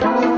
Thank you.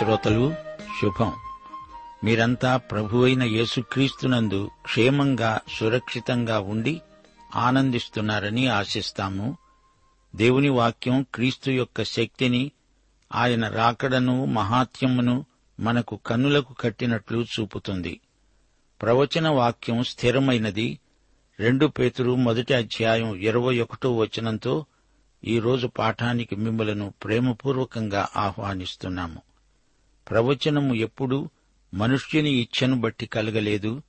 శ్రోతలు శుభం. మీరంతా ప్రభు అయిన యేసుక్రీస్తునందు క్షేమంగా సురక్షితంగా ఉండి ఆనందిస్తున్నారని ఆశిస్తాము. దేవుని వాక్యం క్రీస్తు యొక్క శక్తిని ఆయన రాకడను మహాత్యమును మనకు కన్నులకు కట్టినట్లు చూపుతుంది. ప్రవచన వాక్యం స్థిరమైనది. రెండు పేతురు మొదటి అధ్యాయం ఇరవై ఒకటో వచనంతో ఈరోజు పాఠానికి మిమ్మలను ప్రేమపూర్వకంగా ఆహ్వానిస్తున్నాము. ప్రవచనము ఎప్పుడూ మనుష్యుని ఇచ్ఛను బట్టి కలగలేదు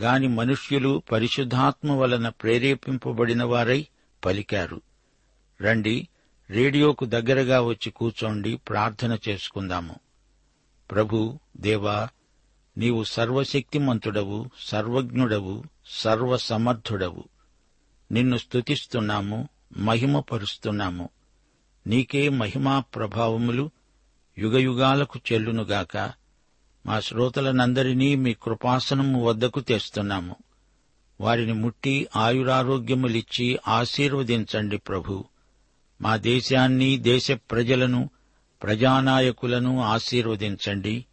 గాని మనుష్యులు పరిశుద్ధాత్మ వలన ప్రేరేపింపబడిన వారై పలికారు. రండి రేడియోకు దగ్గరగా వచ్చి కూర్చోండి ప్రార్థన చేసుకుందాము. ప్రభు దేవా నీవు సర్వశక్తిమంతుడవు సర్వజ్ఞుడవు సర్వసమర్థుడవు. నిన్ను స్తుతిస్తున్నాము మహిమపరుస్తున్నాము. నీకే మహిమా ప్రభావములు యుగయుగాలకు చెల్లునుగాక మా శ్రోతలనందరినీ మీ కృపాసనము వద్దకు తెస్తున్నాము. వారిని ముట్టి ఆయురారోగ్యములిచ్చి ఆశీర్వదించండి ప్రభు. మా దేశాన్ని దేశ ప్రజలను ప్రజానాయకులను ఆశీర్వదించండి.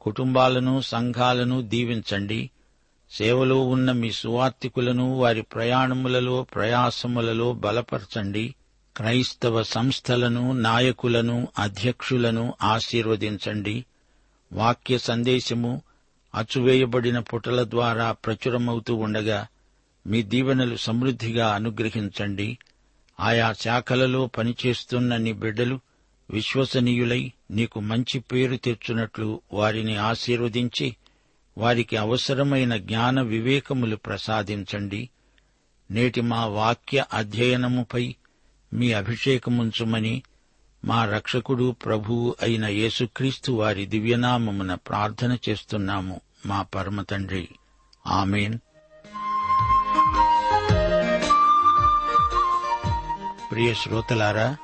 కుటుంబాలను సంఘాలను దీవించండి. సేవలో ఉన్న మీ సువార్తికులను వారి ప్రయాణములలో ప్రయాసములలో బలపరచండి. క్రైస్తవ సంస్థలను నాయకులను అధ్యక్షులను ఆశీర్వదించండి. వాక్య సందేశము అచ్చువేయబడిన పుటల ద్వారా ప్రచురమవుతూ ఉండగా మీ దీవెనలు సమృద్ధిగా అనుగ్రహించండి. ఆయా శాఖలలో పనిచేస్తున్న నీ బిడ్డలు విశ్వసనీయులై నీకు మంచి పేరు తెచ్చునట్లు వారిని ఆశీర్వదించి వారికి అవసరమైన జ్ఞాన వివేకములు ప్రసాదించండి. నేటి మా వాక్య అధ్యయనముపై మీ అభిషేకముంచుమని మా రక్షకుడు ప్రభువు అయిన యేసుక్రీస్తు వారి దివ్యనామమున ప్రార్థన చేస్తున్నాము మా పరమతండ్రి ఆమెన్. ప్రియ శ్రోతలారా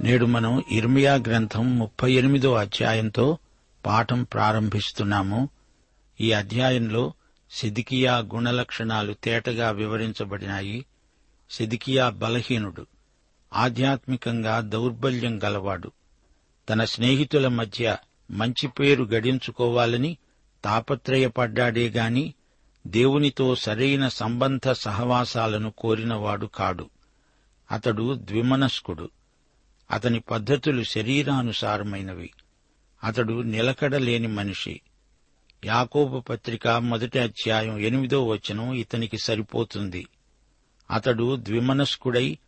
నేడు మనం ఇర్మియా గ్రంథం ముప్పై ఎనిమిదో అధ్యాయంతో పాఠం ప్రారంభిస్తున్నాము. ఈ అధ్యాయంలో సిదికియా గుణలక్షణాలు తేటగా వివరించబడినాయి. సిదికియా బలహీనుడు. ఆధ్యాత్మికంగా దౌర్బల్యం గలవాడు. తన స్నేహితుల మధ్య మంచి పేరు గడించుకోవాలని తాపత్రయపడ్డాడే గాని దేవునితో సరైన సంబంధ సహవాసాలను కోరినవాడు కాడు. అతడు ద్విమనస్కుడు. అతని పద్ధతులు శరీరానుసారమైనవి. అతడు నిలకడలేని మనిషి. యాకోబు పత్రిక మొదటి అధ్యాయం ఎనిమిదో వచనం ఇతనికి సరిపోతుంది. అతడు ద్విమనస్కుడై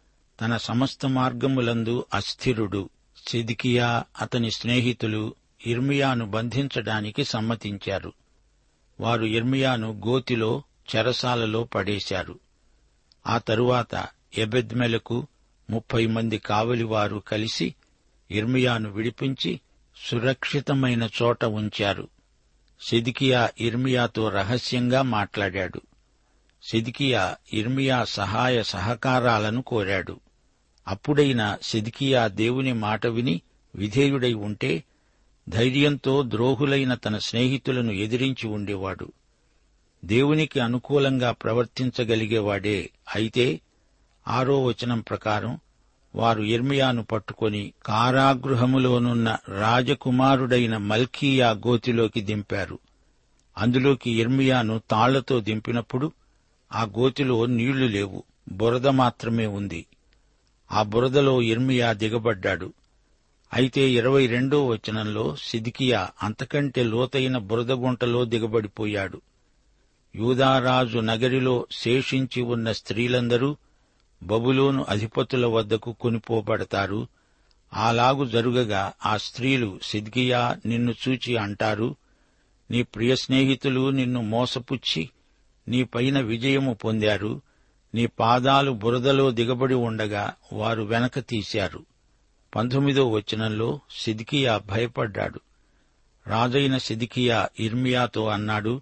తన సమస్త మార్గములందు అస్థిరుడు. సిదికియా అతని స్నేహితులు ఇర్మియాను బంధించడానికి సమ్మతించారు. వారు ఇర్మియాను గోతిలో చెరసాలలో పడేశారు. ఆ తరువాత ఎబెద్మెలకు ముప్పై మంది కావలివారు కలిసి ఇర్మియాను విడిపించి సురక్షితమైన చోట ఉంచారు. సిదికియా ఇర్మియాతో రహస్యంగా మాట్లాడాడు. సిదికియా ఇర్మియా సహాయ సహకారాలను కోరాడు. అప్పుడైనా సిదికియా దేవుని మాట విని విధేయుడై ఉంటే ధైర్యంతో ద్రోహులైన తన స్నేహితులను ఎదిరించి ఉండేవాడు. దేవునికి అనుకూలంగా ప్రవర్తించగలిగేవాడే అయితే ఆరో వచనం ప్రకారం వారు ఇర్మియాను పట్టుకొని కారాగృహములోనున్న రాజకుమారుడైన మల్కీయా గోతిలోకి దింపారు. అందులోకి ఇర్మియాను తాళ్ళతో దింపినప్పుడు ఆ గోతిలో నీళ్ళు లేవు. బురద మాత్రమే ఉంది. ఆ బురదలో ఇర్మియా దిగబడ్డాడు. అయితే ఇరవై రెండో వచనంలో సిదికియా అంతకంటే లోతైన బురద గుంటలో దిగబడిపోయాడు. యూదారాజు నగరిలో శేషించి ఉన్న స్త్రీలందరూ బబులోను అధిపతుల వద్దకు కొనిపోబడతారు. అలాగు జరుగగా ఆ స్త్రీలు సిద్గియా నిన్ను చూచి అంటారు నీ ప్రియ స్నేహితులు నిన్ను మోసపుచ్చి నీ పైన విజయము పొందారు. నీ పాదాలు బురదలో దిగబడి ఉండగా వారు వెనక తీశారు. పంతొమ్మిదో వచనంలో సిద్కియా భయపడ్డాడు. రాజైన సిదికియా ఇర్మియాతో అన్నాడు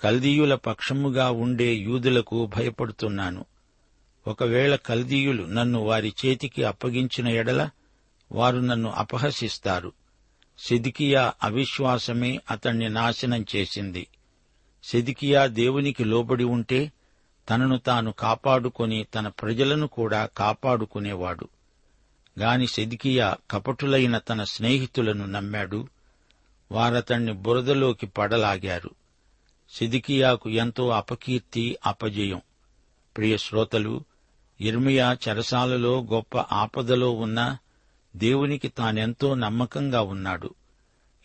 కల్దీయుల పక్షముగా ఉండే యూదులకు భయపడుతున్నాను. ఒకవేళ కల్దీయులు నన్ను వారి చేతికి అప్పగించిన ఎడల వారు నన్ను అపహసిస్తారు. సిదికియా అవిశ్వాసమే అతణ్ణి నాశనం చేసింది. సెదికియా దేవునికి లోబడి ఉంటే తనను తాను కాపాడుకొని తన ప్రజలను కూడా కాపాడుకునేవాడు. గాని సెదికియా కపటులైన తన స్నేహితులను నమ్మాడు. వారతణ్ణి బురదలోకి పడలాగారు. సిదికియాకు ఎంతో అపకీర్తి అపజయం. ప్రియ శ్రోతలు ఇర్మియా చెరసాలలో గొప్ప ఆపదలో ఉన్నా దేవునికి తానెంతో నమ్మకంగా ఉన్నాడు.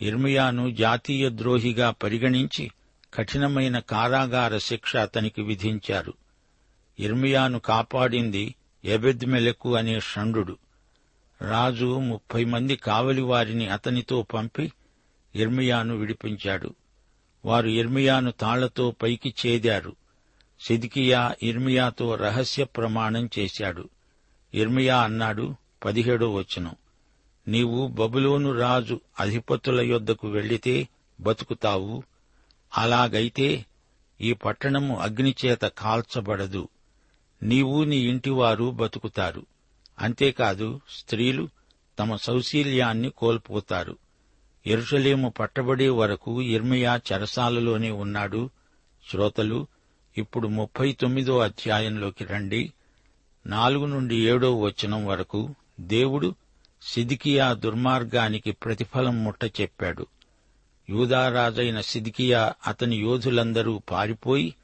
ఇర్మియాను జాతీయ ద్రోహిగా పరిగణించి కఠినమైన కారాగార శిక్ష అతనికి విధించారు. ఇర్మియాను కాపాడింది ఎబెద్మెలకు అనే షండు రాజు ముప్పై మంది కావలి వారిని అతనితో పంపి ఇర్మియాను విడిపించాడు. వారు ఇర్మియాను తాళ్ళతో పైకి చేదారు. సిదికియా ఇర్మియాతో రహస్య ప్రమాణం చేశాడు. ఇర్మియా అన్నాడు పదిహేడో వచనం. నీవు బబులోను రాజు అధిపతుల యొద్దకు వెళ్ళితే బతుకుతావు అలాగైతే ఈ పట్టణము అగ్నిచేత కాల్చబడదు. నీవు నీ ఇంటివారు బతుకుతారు. అంతేకాదు స్త్రీలు తమ సౌశీల్యాన్ని కోల్పోతారు. ఎరుషలేము పట్టబడే వరకు ఇర్మయా చెరసాలలోనే ఉన్నాడు. శ్రోతలు ఇప్పుడు ముప్పై తొమ్మిదో అధ్యాయంలోకి రండి. నాలుగు నుండి ఏడో వచనం వరకు దేవుడు సిదికియా దుర్మార్గానికి ప్రతిఫలం ముట్ట చెప్పాడు యూదారాజైన సిదికియా అతని యోధులందరూ పారిపోయి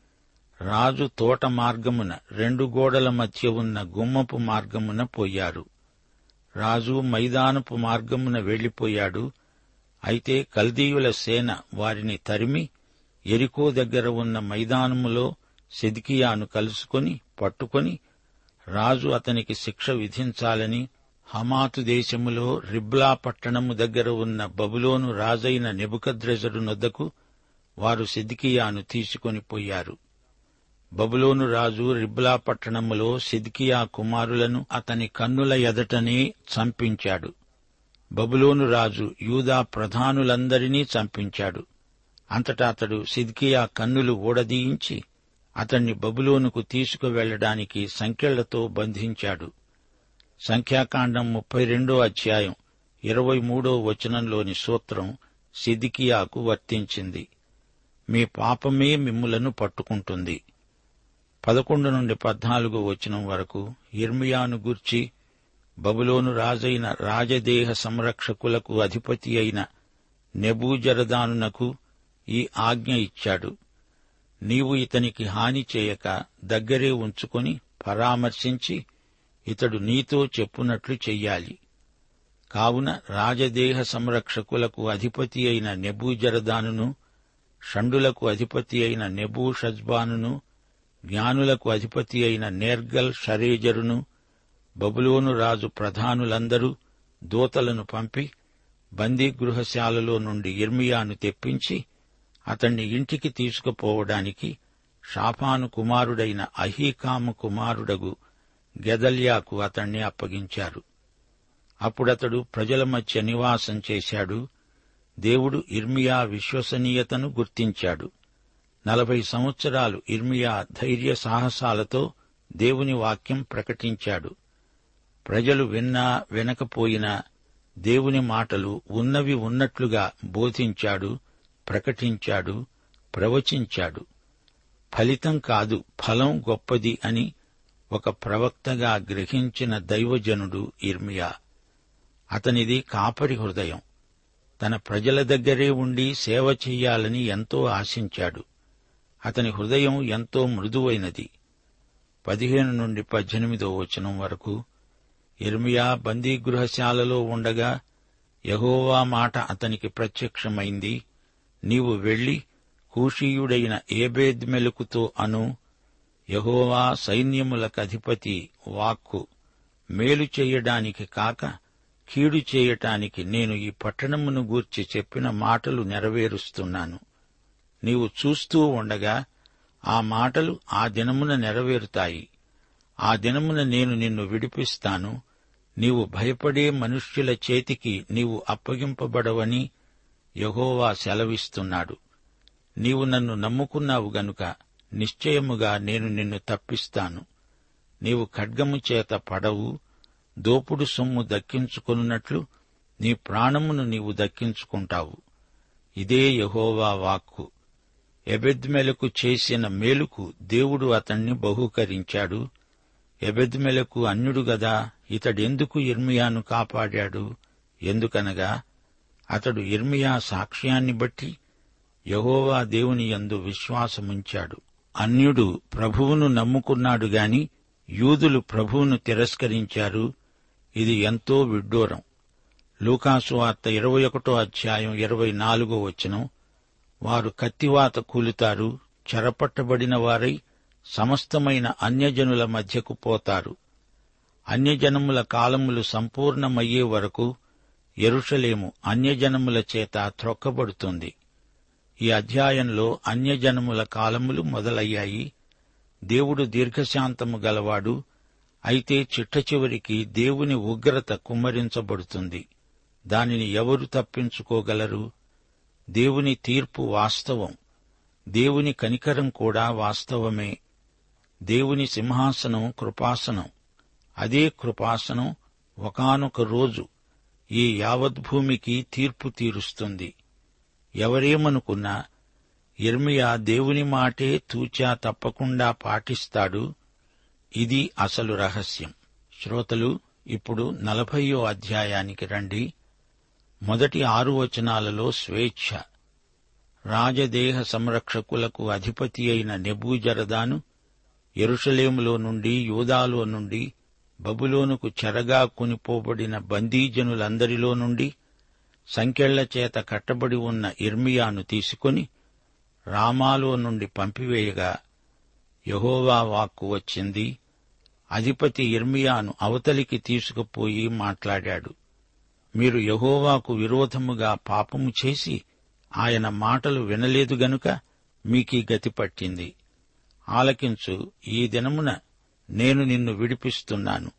రాజు తోట మార్గమున రెండు గోడల మధ్య ఉన్న గుమ్మపు మార్గమున పోయారు. రాజు మైదానపు మార్గమున వెళ్ళిపోయాడు అయితే కల్దీయుల సేన వారిని తరిమి ఎరికో దగ్గర ఉన్న మైదానములో సిద్కియాను కలుసుకొని పట్టుకొని రాజు అతనికి శిక్ష విధించాలని హమాతు దేశములో రిబ్లా పట్టణము దగ్గర ఉన్న బబులోను రాజైన నెబుకద్రెజరు నొద్దకు వారు సిద్కియాను తీసుకొని పోయారు. బబులోను రాజు రిబ్లా పట్టణములో సిద్కియా కుమారులను అతని కన్నుల ఎదటనే చంపించాడు. బబులోను రాజు యూదా ప్రధానులందరినీ చంపించాడు. అంతటా అతడు సిద్కియా కన్నులు ఊడదీయించి అతణ్ణి బబులోనుకు తీసుకువెళ్ళడానికి సంకెళ్ళతో బంధించాడు. సంఖ్యాకాండం ముప్పై రెండో అధ్యాయం ఇరవై మూడో వచనంలోని సూత్రం సిదికియాకు వర్తించింది. మీ పాపమే మిమ్ములను పట్టుకుంటుంది. పదకొండు నుండి పద్నాలుగో వచనం వరకు ఇర్మియాను గూర్చి బబులోను రాజైన రాజదేహ సంరక్షకులకు అధిపతి అయిన నెబూజరదానునకు ఈ ఆజ్ఞ ఇచ్చాడు. నీవు ఇతనికి హాని చేయక దగ్గరే ఉంచుకొని పరామర్శించి ఇతడు నీతో చెప్పునట్లు చెయ్యాలి. కావున రాజదేహ సంరక్షకులకు అధిపతి అయిన నెబూజరదానును షండులకు అధిపతి అయిన నెబూ షజ్బానును జ్ఞానులకు అధిపతి అయిన నేర్గల్ షరేజరును బబులోను రాజు ప్రధానులందరూ దూతలను పంపి బందీగృహశాలలో నుండి ఇర్మియాను తెప్పించి అతణ్ణి ఇంటికి తీసుకుపోవడానికి షాఫాను కుమారుడైన అహీకాము కుమారుడగు గెదల్యాకు అతణ్ణి అప్పగించారు. అప్పుడతడు ప్రజల మధ్య నివాసం చేశాడు. దేవుడు ఇర్మియా విశ్వసనీయతను గుర్తించాడు. నలభై సంవత్సరాలు ఇర్మియా ధైర్య సాహసాలతో దేవుని వాక్యం ప్రకటించాడు. ప్రజలు విన్నా వినకపోయినా దేవుని మాటలు ఉన్నవి ఉన్నట్లుగా బోధించాడు ప్రకటించాడు ప్రవచించాడు. ఫలితం కాదు ఫలం గొప్పది అని ఒక ప్రవక్తగా గ్రహించిన దైవజనుడు ఇర్మియా అతనిది కాపరి హృదయం. తన ప్రజల దగ్గరే ఉండి సేవ చెయ్యాలని ఎంతో ఆశించాడు. అతని హృదయం ఎంతో మృదువైనది. పదిహేను నుండి పద్దెనిమిదో వచనం వరకు ఇర్మియా బందీగృహశాలలో ఉండగా యహోవా మాట అతనికి ప్రత్యక్షమైంది. నీవు వెళ్ళి కూషీయుడైన ఏబేద్మెలుకుతో అను యహోవా సైన్యములకధిపతి వాక్కు మేలు చెయ్యడానికి కాక కీడు చేయటానికి నేను ఈ పట్టణమును గూర్చి చెప్పిన మాటలు నెరవేరుస్తున్నాను. నీవు చూస్తూ ఉండగా ఆ మాటలు ఆ దినమున నెరవేరుతాయి. ఆ దినమున నేను నిన్ను విడిపిస్తాను. నీవు భయపడే మనుష్యుల చేతికి నీవు అప్పగింపబడవని యహోవా సెలవిస్తున్నాడు. నీవు నన్ను నమ్ముకున్నావు గనుక నిశ్చయముగా నేను నిన్ను తప్పిస్తాను. నీవు ఖడ్గము చేత పడవు దోపుడు సొమ్ము దక్కించుకొనున్నట్లు నీ ప్రాణమును నీవు దక్కించుకుంటావు. ఇదే యహోవా వాక్కు. ఎబెద్మెలకు చేసిన మేలుకు దేవుడు అతణ్ణి బహూకరించాడు. ఎబెద్మెలకు అన్యుడు గదా ఇతడెందుకు ఇర్మియాను కాపాడాడు? ఎందుకనగా అతడు ఇర్మియా సాక్ష్యాన్ని బట్టి యహోవా దేవుని యందు విశ్వాసముంచాడు. అన్యుడు ప్రభువును నమ్ముకున్నాడు గాని యూదులు ప్రభువును తిరస్కరించారు. ఇది ఎంతో విడ్డూరం. లూకాసు వార్త ఇరవై ఒకటో అధ్యాయం ఇరవై నాలుగో వచనం. వారు కత్తివాత కూలుతారు చెరపట్టబడిన వారై సమస్తమైన అన్యజనుల మధ్యకు పోతారు. అన్యజనముల కాలములు సంపూర్ణమయ్యే వరకు ఎరుషలేము అన్యజనముల చేత త్రొక్కబడుతుంది. ఈ అధ్యాయంలో అన్యజనముల కాలములు మొదలయ్యాయి. దేవుడు దీర్ఘశాంతము గలవాడు అయితే చిట్ట చివరికి దేవుని ఉగ్రత కుమ్మరించబడుతుంది. దానిని ఎవరు తప్పించుకోగలరు? దేవుని తీర్పు వాస్తవం. దేవుని కనికరం కూడా వాస్తవమే. దేవుని సింహాసనం కృపాసనం. అదే కృపాసనం ఒకానొక రోజు ఈ యావద్భూమికి తీర్పు తీరుస్తుంది. ఎవరేమనుకున్నా ఇర్మియా దేవుని మాటే తూచా తప్పకుండా పాటిస్తాడు. ఇది అసలు రహస్యం. శ్రోతలు ఇప్పుడు నలభయో అధ్యాయానికి రండి. మొదటి ఆరు వచనాలలో స్వేచ్ఛ. రాజదేహ సంరక్షకులకు అధిపతి అయిన నెబూజరదాను ఎరుషలేములో నుండి యూదాలో నుండి బబులోనుకు చెరగా కొనిపోబడిన బందీజనులందరిలో నుండి సంకెళ్ళ చేత కట్టబడి ఉన్న ఇర్మియాను తీసుకొని రామాలో నుండి పంపివేయగా యహోవా వాక్కు వచ్చింది. అధిపతి ఇర్మియాను అవతలికి తీసుకుపోయి మాట్లాడాడు. మీరు యహోవాకు విరోధముగా పాపము చేసి ఆయన మాటలు వినలేదు గనుక మీకీ గతి పట్టింది. ఆలకించు ఈ దినమున నేను నిన్ను విడిపిస్తున్నాను.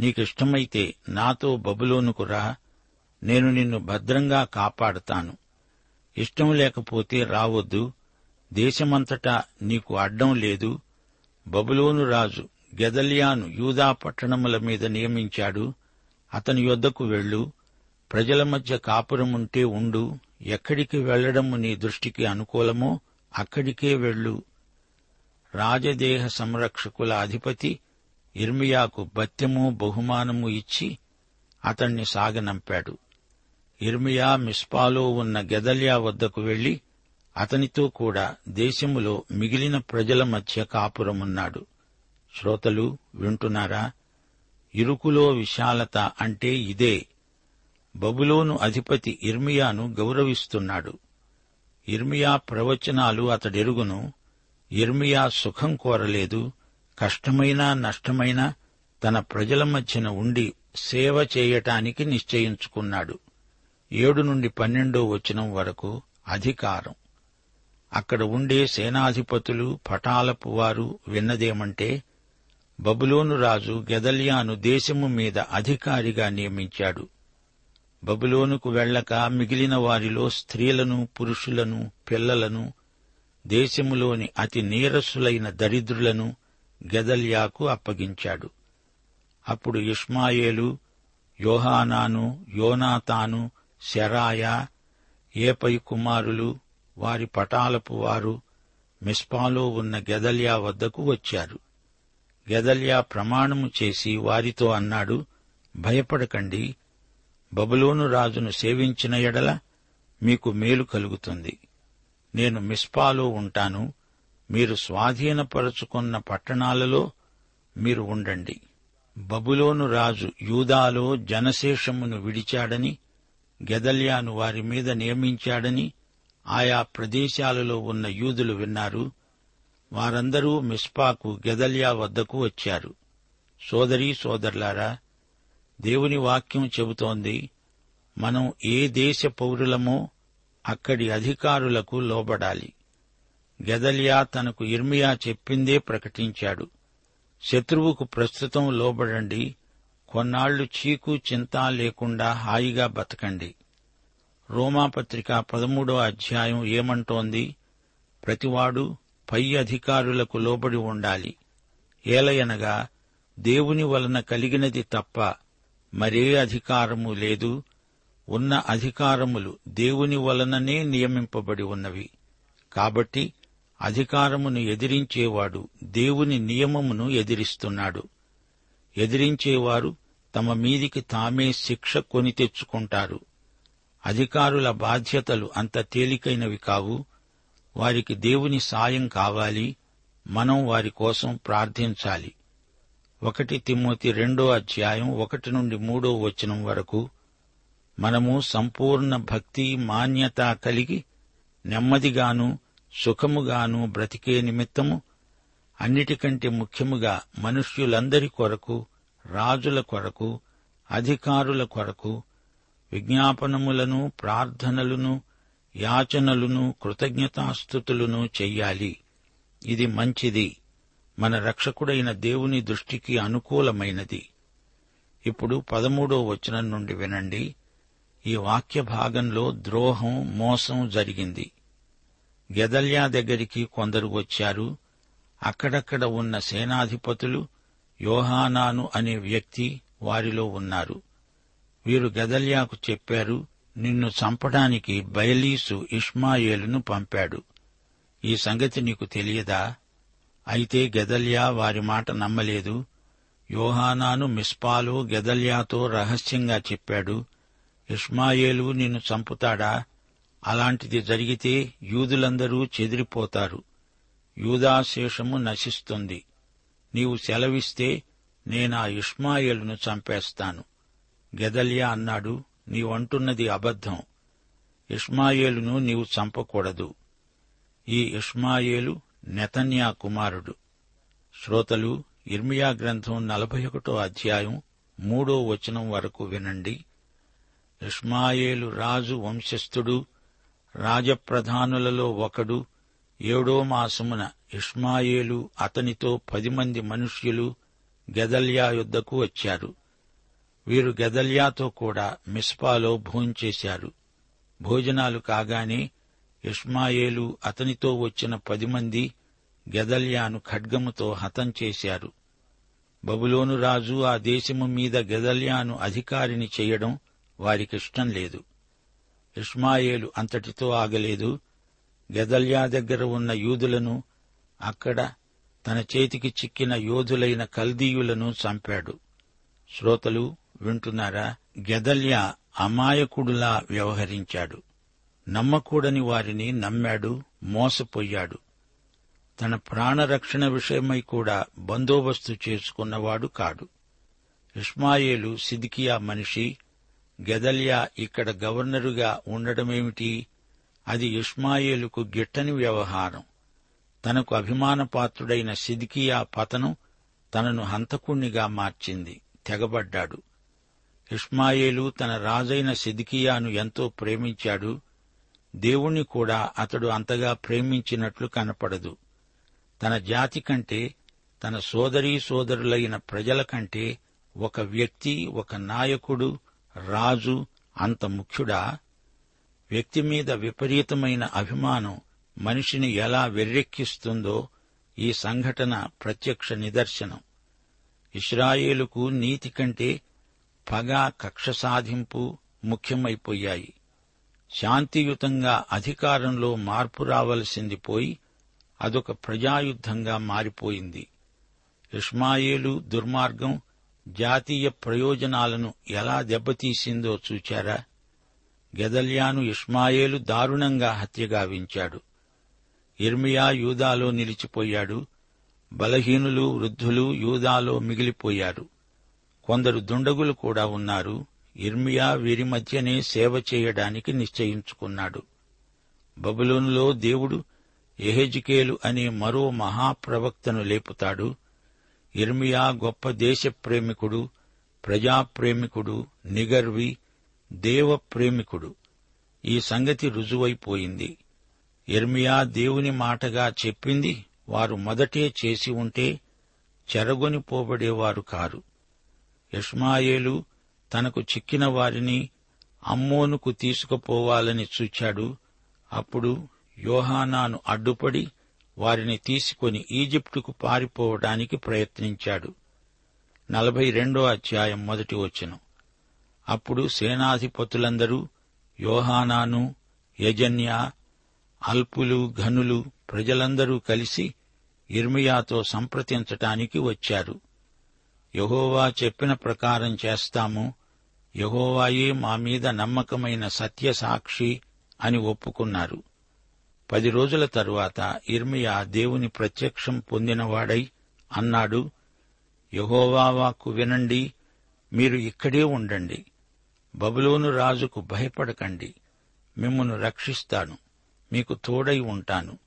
నీకిష్టమైతే నాతో బబులోనుకు రా. నేను నిన్ను భద్రంగా కాపాడతాను. ఇష్టం లేకపోతే రావద్దు. దేశమంతటా నీకు అడ్డం లేదు. బబులోను రాజు గెదలియాను యూదా పట్టణముల మీద నియమించాడు. అతని యొద్దకు వెళ్ళు. ప్రజల మధ్య కాపురముంటే ఉండు. ఎక్కడికి వెళ్ళడము నీ దృష్టికి అనుకూలమో అక్కడికే వెళ్ళు. రాజదేహ సంరక్షకుల అధిపతి ఇర్మియాకు భత్యము బహుమానము ఇచ్చి అతణ్ణి సాగనంపాడు. ఇర్మియా మిస్పాలో ఉన్న గెదల్యా వద్దకు వెళ్ళి అతనితో కూడా దేశములో మిగిలిన ప్రజల మధ్య కాపురమున్నాడు. శ్రోతలు వింటున్నారా? ఇరుకులో విశాలత అంటే ఇదే. బబులోను అధిపతి ఇర్మియాను గౌరవిస్తున్నాడు. ఇర్మియా ప్రవచనాలు అతడెరుగును ఇర్మియా సుఖం కోరలేదు కష్టమైనా నష్టమైనా తన ప్రజల మధ్యన ఉండి సేవ చేయటానికి నిశ్చయించుకున్నాడు. ఏడు నుండి పన్నెండో వచనం వరకు అధికారం. అక్కడ ఉండే సేనాధిపతులు పటాలపు వారు విన్నదేమంటే బబులోను రాజు గెదల్యాను దేశము మీద అధికారిగా నియమించాడు. బబులోనుకు వెళ్ళక మిగిలిన వారిలో స్త్రీలను పురుషులను పిల్లలను దేశములోని అతి నీరసులైన దరిద్రులను గెదల్యాకు అప్పగించాడు. అప్పుడు ఇష్మాయేలు యోహానాను యోనాతాను శరాయ ఏపై కుమారులు వారి పటాలపు వారు మిస్పాలో ఉన్న గెదల్యా వద్దకు వచ్చారు. గెదల్యా ప్రమాణము చేసి వారితో అన్నాడు భయపడకండి. బబులోను రాజును సేవించిన ఎడల మీకు మేలు కలుగుతుంది. నేను మిస్పాలో ఉంటాను. మీరు స్వాధీనపరచుకున్న పట్టణాలలో మీరు ఉండండి. బబులోను రాజు యూదాలో జనశేషమును విడిచాడని గెదల్యాను వారి మీద నియమించాడని ఆయా ప్రదేశాలలో ఉన్న యూదులు విన్నారు. వారందరూ మిస్పాకు గెదల్యా వద్దకు వచ్చారు. సోదరీ సోదరులారా దేవుని వాక్యం చెబుతోంది మనం ఏ దేశ పౌరులమో అక్కడి అధికారులకు లోబడాలి. గెదలియా తనకు ఇర్మియా చెప్పిందే ప్రకటించాడు. శత్రువుకు ప్రస్తుతం లోబడండి కొన్నాళ్ళు చీకు చింత లేకుండా హాయిగా బతకండి. రోమాపత్రిక పదమూడో అధ్యాయం ఏమంటోంది? ప్రతివాడు పై అధికారులకు లోబడి ఉండాలి. ఏలయనగా దేవుని వలన కలిగినది తప్ప మరే అధికారము లేదు. ఉన్న అధికారములు దేవుని వలననే నియమింపబడి ఉన్నవి. కాబట్టి అధికారమును ఎదిరించేవాడు దేవుని నియమమును ఎదిరిస్తున్నాడు. ఎదిరించేవారు తమ మీదికి తామే శిక్ష కొని తెచ్చుకుంటారు. అధికారుల బాధ్యతలు అంత తేలికైనవి కావు. వారికి దేవుని సాయం కావాలి. మనం వారి కోసం ప్రార్థించాలి. ఒకటి తిమ్మోతి రెండో అధ్యాయం ఒకటి నుండి మూడో వచనం వరకు మనము సంపూర్ణ భక్తి మాన్యత కలిగి నెమ్మదిగాను సుఖముగాను బ్రతికే నిమిత్తము అన్నిటికంటే ముఖ్యముగా మనుష్యులందరి కొరకు రాజుల కొరకు అధికారుల కొరకు విజ్ఞాపనములను ప్రార్థనలను యాచనలను కృతజ్ఞతాస్థుతులను చెయ్యాలి. ఇది మంచిది. మన రక్షకుడైన దేవుని దృష్టికి అనుకూలమైనది. ఇప్పుడు పదమూడో వచనం నుండి వినండి. ఈ వాక్య భాగంలో ద్రోహం మోసం జరిగింది. గెదల్యా దగ్గరికి కొందరు వచ్చారు. అక్కడక్కడ ఉన్న సేనాధిపతులు యోహానాను అనే వ్యక్తి వారిలో ఉన్నారు. వీరు గదల్యాకు చెప్పారు నిన్ను చంపడానికి బయలీసు ఇష్మాయేలును పంపాడు. ఈ సంగతి నీకు తెలియదా? అయితే గదల్యా వారి మాట నమ్మలేదు. యోహానాను మిస్పాలో గెదల్యాతో రహస్యంగా చెప్పాడు ఇష్మాయేలు నిన్ను చంపుతాడా? అలాంటిది జరిగితే యూదులందరూ చెదిరిపోతారు. యూదాశేషము నశిస్తుంది. నీవు సెలవిస్తే నేనా ఇష్మాయేలును చంపేస్తాను. గెదల్యా అన్నాడు నీవంటున్నది అబద్ధం. ఇష్మాయేలును నీవు చంపకూడదు. ఈ ఇష్మాయేలు నెతన్యా కుమారుడు. శ్రోతలు ఇర్మియా గ్రంథం నలభై ఒకటో అధ్యాయం మూడో వచనం వరకు వినండి. ఇష్మాయేలు రాజు వంశస్థుడు రాజప్రధానులలో ఒకడు ఏడో మాసమున ఇష్మాయేలు అతనితో పది మంది మనుష్యులు గదల్యా యుద్ధకు వచ్చారు. వీరు గదల్యాతో కూడా మిస్పాలో భోంచేశారు. భోజనాలు కాగానే ఇష్మాయేలు అతనితో వచ్చిన పది మంది గదల్యాను ఖడ్గముతో హతం చేశారు. బబులోను రాజు ఆ దేశము మీద గెదల్యాను అధికారిని చేయడం వారికిష్టం లేదు. ఇష్మాయేలు అంతటితో ఆగలేదు. గెదల్యా దగ్గర ఉన్న యూదులను అక్కడ తన చేతికి చిక్కిన యోధులైన కల్దీయులను చంపాడు. శ్రోతలు వింటున్నారా? గెదల్యా అమాయకుడులా వ్యవహరించాడు. నమ్మకూడని వారిని నమ్మాడు మోసపోయాడు. తన ప్రాణరక్షణ విషయమై కూడా బందోబస్తు చేసుకున్నవాడు కాడు. ఇష్మాయేలు సిదికియా మనిషి గెదల్యా ఇక్కడ గవర్నరుగా ఉండడమేమిటి? అది ఇష్మాయేలుకు గిట్టని వ్యవహారం. తనకు అభిమానపాత్రుడైన సిదికియా పతనం తనను హంతకుణ్ణిగా మార్చింది తెగబడ్డాడు. ఇష్మాయేలు తన రాజైన సిదికియాను ఎంతో ప్రేమించాడు. దేవుణ్ణి కూడా అతడు అంతగా ప్రేమించినట్లు కనపడదు. తన జాతి కంటే తన సోదరీ సోదరులైన ప్రజల కంటే ఒక వ్యక్తి ఒక నాయకుడు రాజు అంత ముఖ్యుడా? వ్యక్తి మీద విపరీతమైన అభిమానం మనిషిని ఎలా వెర్రెక్కిస్తుందో ఈ సంఘటన ప్రత్యక్ష నిదర్శనం. ఇస్రాయేలుకు నీతి కంటే పగ కక్ష సాధింపు ముఖ్యమైపోయాయి. శాంతియుతంగా అధికారంలో మార్పు రావలసింది పోయి అదొక ప్రజాయుద్ధంగా మారిపోయింది. ఇష్మాయేలు దుర్మార్గం జాతీయ ప్రయోజనాలను ఎలా దెబ్బతీసిందో చూచారా? గెదల్యాను ఇష్మాయేలు దారుణంగా హత్యగావించాడు ఇర్మియా యూదాలో నిలిచిపోయాడు. బలహీనులు వృద్ధులు యూదాలో మిగిలిపోయారు. కొందరు దుండగులు కూడా ఉన్నారు. ఇర్మియా వీరి మధ్యనే సేవ చేయడానికి నిశ్చయించుకున్నాడు. బబులోనులో దేవుడు ఎహెజికేలు అనే మరో మహాప్రవక్తను లేపుతాడు. ఇర్మియా గొప్ప దేశప్రేమికుడు ప్రజాప్రేమికుడు నిగర్వి దేవ ప్రేమికుడు ఈ సంగతి రుజువైపోయింది. ఎర్మియా దేవుని మాటగా చెప్పింది వారు మొదటే చేసి ఉంటే చెరగొని పోబడేవారు కారు. యష్మాయేలు తనకు చిక్కిన వారిని అమ్మోనుకు తీసుకుపోవాలని చూచాడు. అప్పుడు యోహానాను అడ్డుపడి వారిని తీసుకొని ఈజిప్టుకు పారిపోవడానికి ప్రయత్నించాడు. నలభై రెండో అధ్యాయం మొదటి వచనం. అప్పుడు సేనాధిపతులందరూ యోహానాను యజన్య అల్పులు ఘనులు ప్రజలందరూ కలిసి ఇర్మియాతో సంప్రదించటానికి వచ్చారు. యహోవా చెప్పిన ప్రకారం చేస్తాము. యహోవాయే మా మీద నమ్మకమైన సత్యసాక్షి అని ఒప్పుకున్నారు. పది రోజుల తరువాత ఇర్మియా దేవుని ప్రత్యక్షం పొందినవాడై అన్నాడు యహోవా వాక్కు వినండి మీరు ఇక్కడే ఉండండి. బబులోను రాజుకు భయపడకండి. మిమ్మను రక్షిస్తాను. మీకు తోడై ఉంటాను.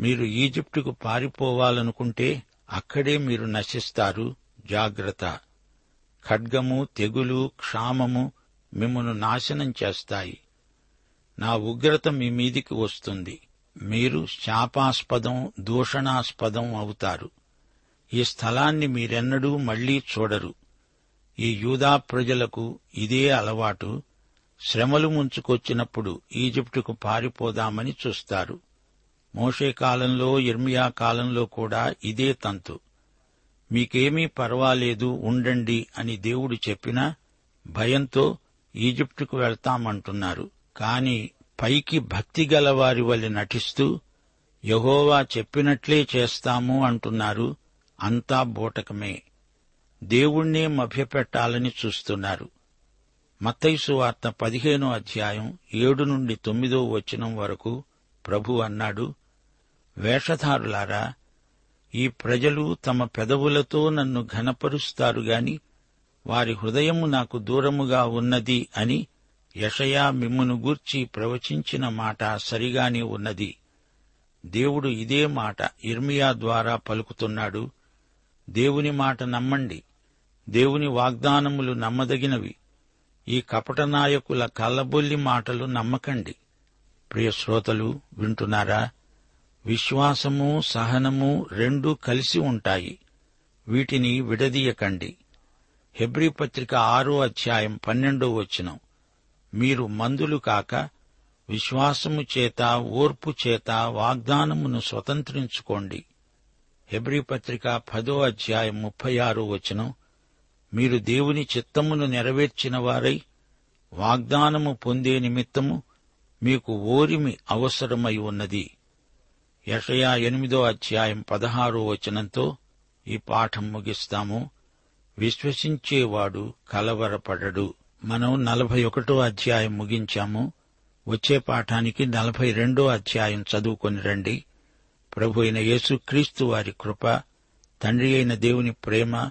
మీరు ఈజిప్టుకు పారిపోవాలనుకుంటే అక్కడే మీరు నశిస్తారు. జాగ్రత్త. ఖడ్గము తెగులు క్షామము మిమ్మను నాశనం చేస్తాయి. నా ఉగ్రత మీ మీదికి వస్తుంది. మీరు శాపాస్పదం దూషణాస్పదం అవుతారు. ఈ స్థలాన్ని మీరెన్నడూ మళ్ళీ చూడరు. ఈ యూదా ప్రజలకు ఇదే అలవాటు. శ్రమలు ముంచుకొచ్చినప్పుడు ఈజిప్టుకు పారిపోదామని చూస్తారు. మోషే కాలంలో ఇర్మియా కాలంలో కూడా ఇదే తంతు. మీకేమీ పర్వాలేదు ఉండండి అని దేవుడు చెప్పినా భయంతో ఈజిప్టుకు వెళ్తామంటున్నారు. కాని పైకి భక్తి గలవారి వలె నటిస్తూ యహోవా చెప్పినట్లే చేస్తాము అంటున్నారు. అంతా బూటకమే. దేవుణ్ణే మభ్యపెట్టాలని చూస్తున్నారు. మత్తైసు వార్త పదిహేనో అధ్యాయం ఏడు నుండి తొమ్మిదో వచనం వరకు ప్రభు అన్నాడు వేషధారులారా ఈ ప్రజలు తమ పెదవులతో నన్ను ఘనపరుస్తారు గాని వారి హృదయము నాకు దూరముగా ఉన్నది అని యషయా మిమ్మును గూర్చి ప్రవచించిన మాట సరిగానే ఉన్నది. దేవుడు ఇదే మాట ఇర్మియా ద్వారా పలుకుతున్నాడు. దేవుని మాట నమ్మండి. దేవుని వాగ్దానములు నమ్మదగినవి. ఈ కపట నాయకుల కల్లబొల్లి మాటలు నమ్మకండి. ప్రియ శ్రోతలు వింటున్నారా? విశ్వాసము సహనము రెండూ కలిసి ఉంటాయి. వీటిని విడదీయకండి. హెబ్రీ పత్రిక ఆరో అధ్యాయం పన్నెండో వచనం. మీరు మందులు కాక విశ్వాసము చేత ఓర్పు చేత వాగ్దానమును స్వతంత్రించుకోండి. హెబ్రీ పత్రిక పదో అధ్యాయం ముప్పై ఆరో వచనం. మీరు దేవుని చిత్తమును నెరవేర్చిన వారై వాగ్దానము పొందే నిమిత్తము మీకు ఓరిమి అవసరమై ఉన్నది. యషయా ఎనిమిదో అధ్యాయం పదహారో వచనంతో ఈ పాఠం ముగిస్తాము. విశ్వసించేవాడు కలవరపడడు. మనం నలభై ఒకటో అధ్యాయం ముగించాము. వచ్చే పాఠానికి నలభై రెండో అధ్యాయం చదువుకొని రండి. ప్రభు అయిన యేసుక్రీస్తు వారి కృప తండ్రి అయిన దేవుని ప్రేమ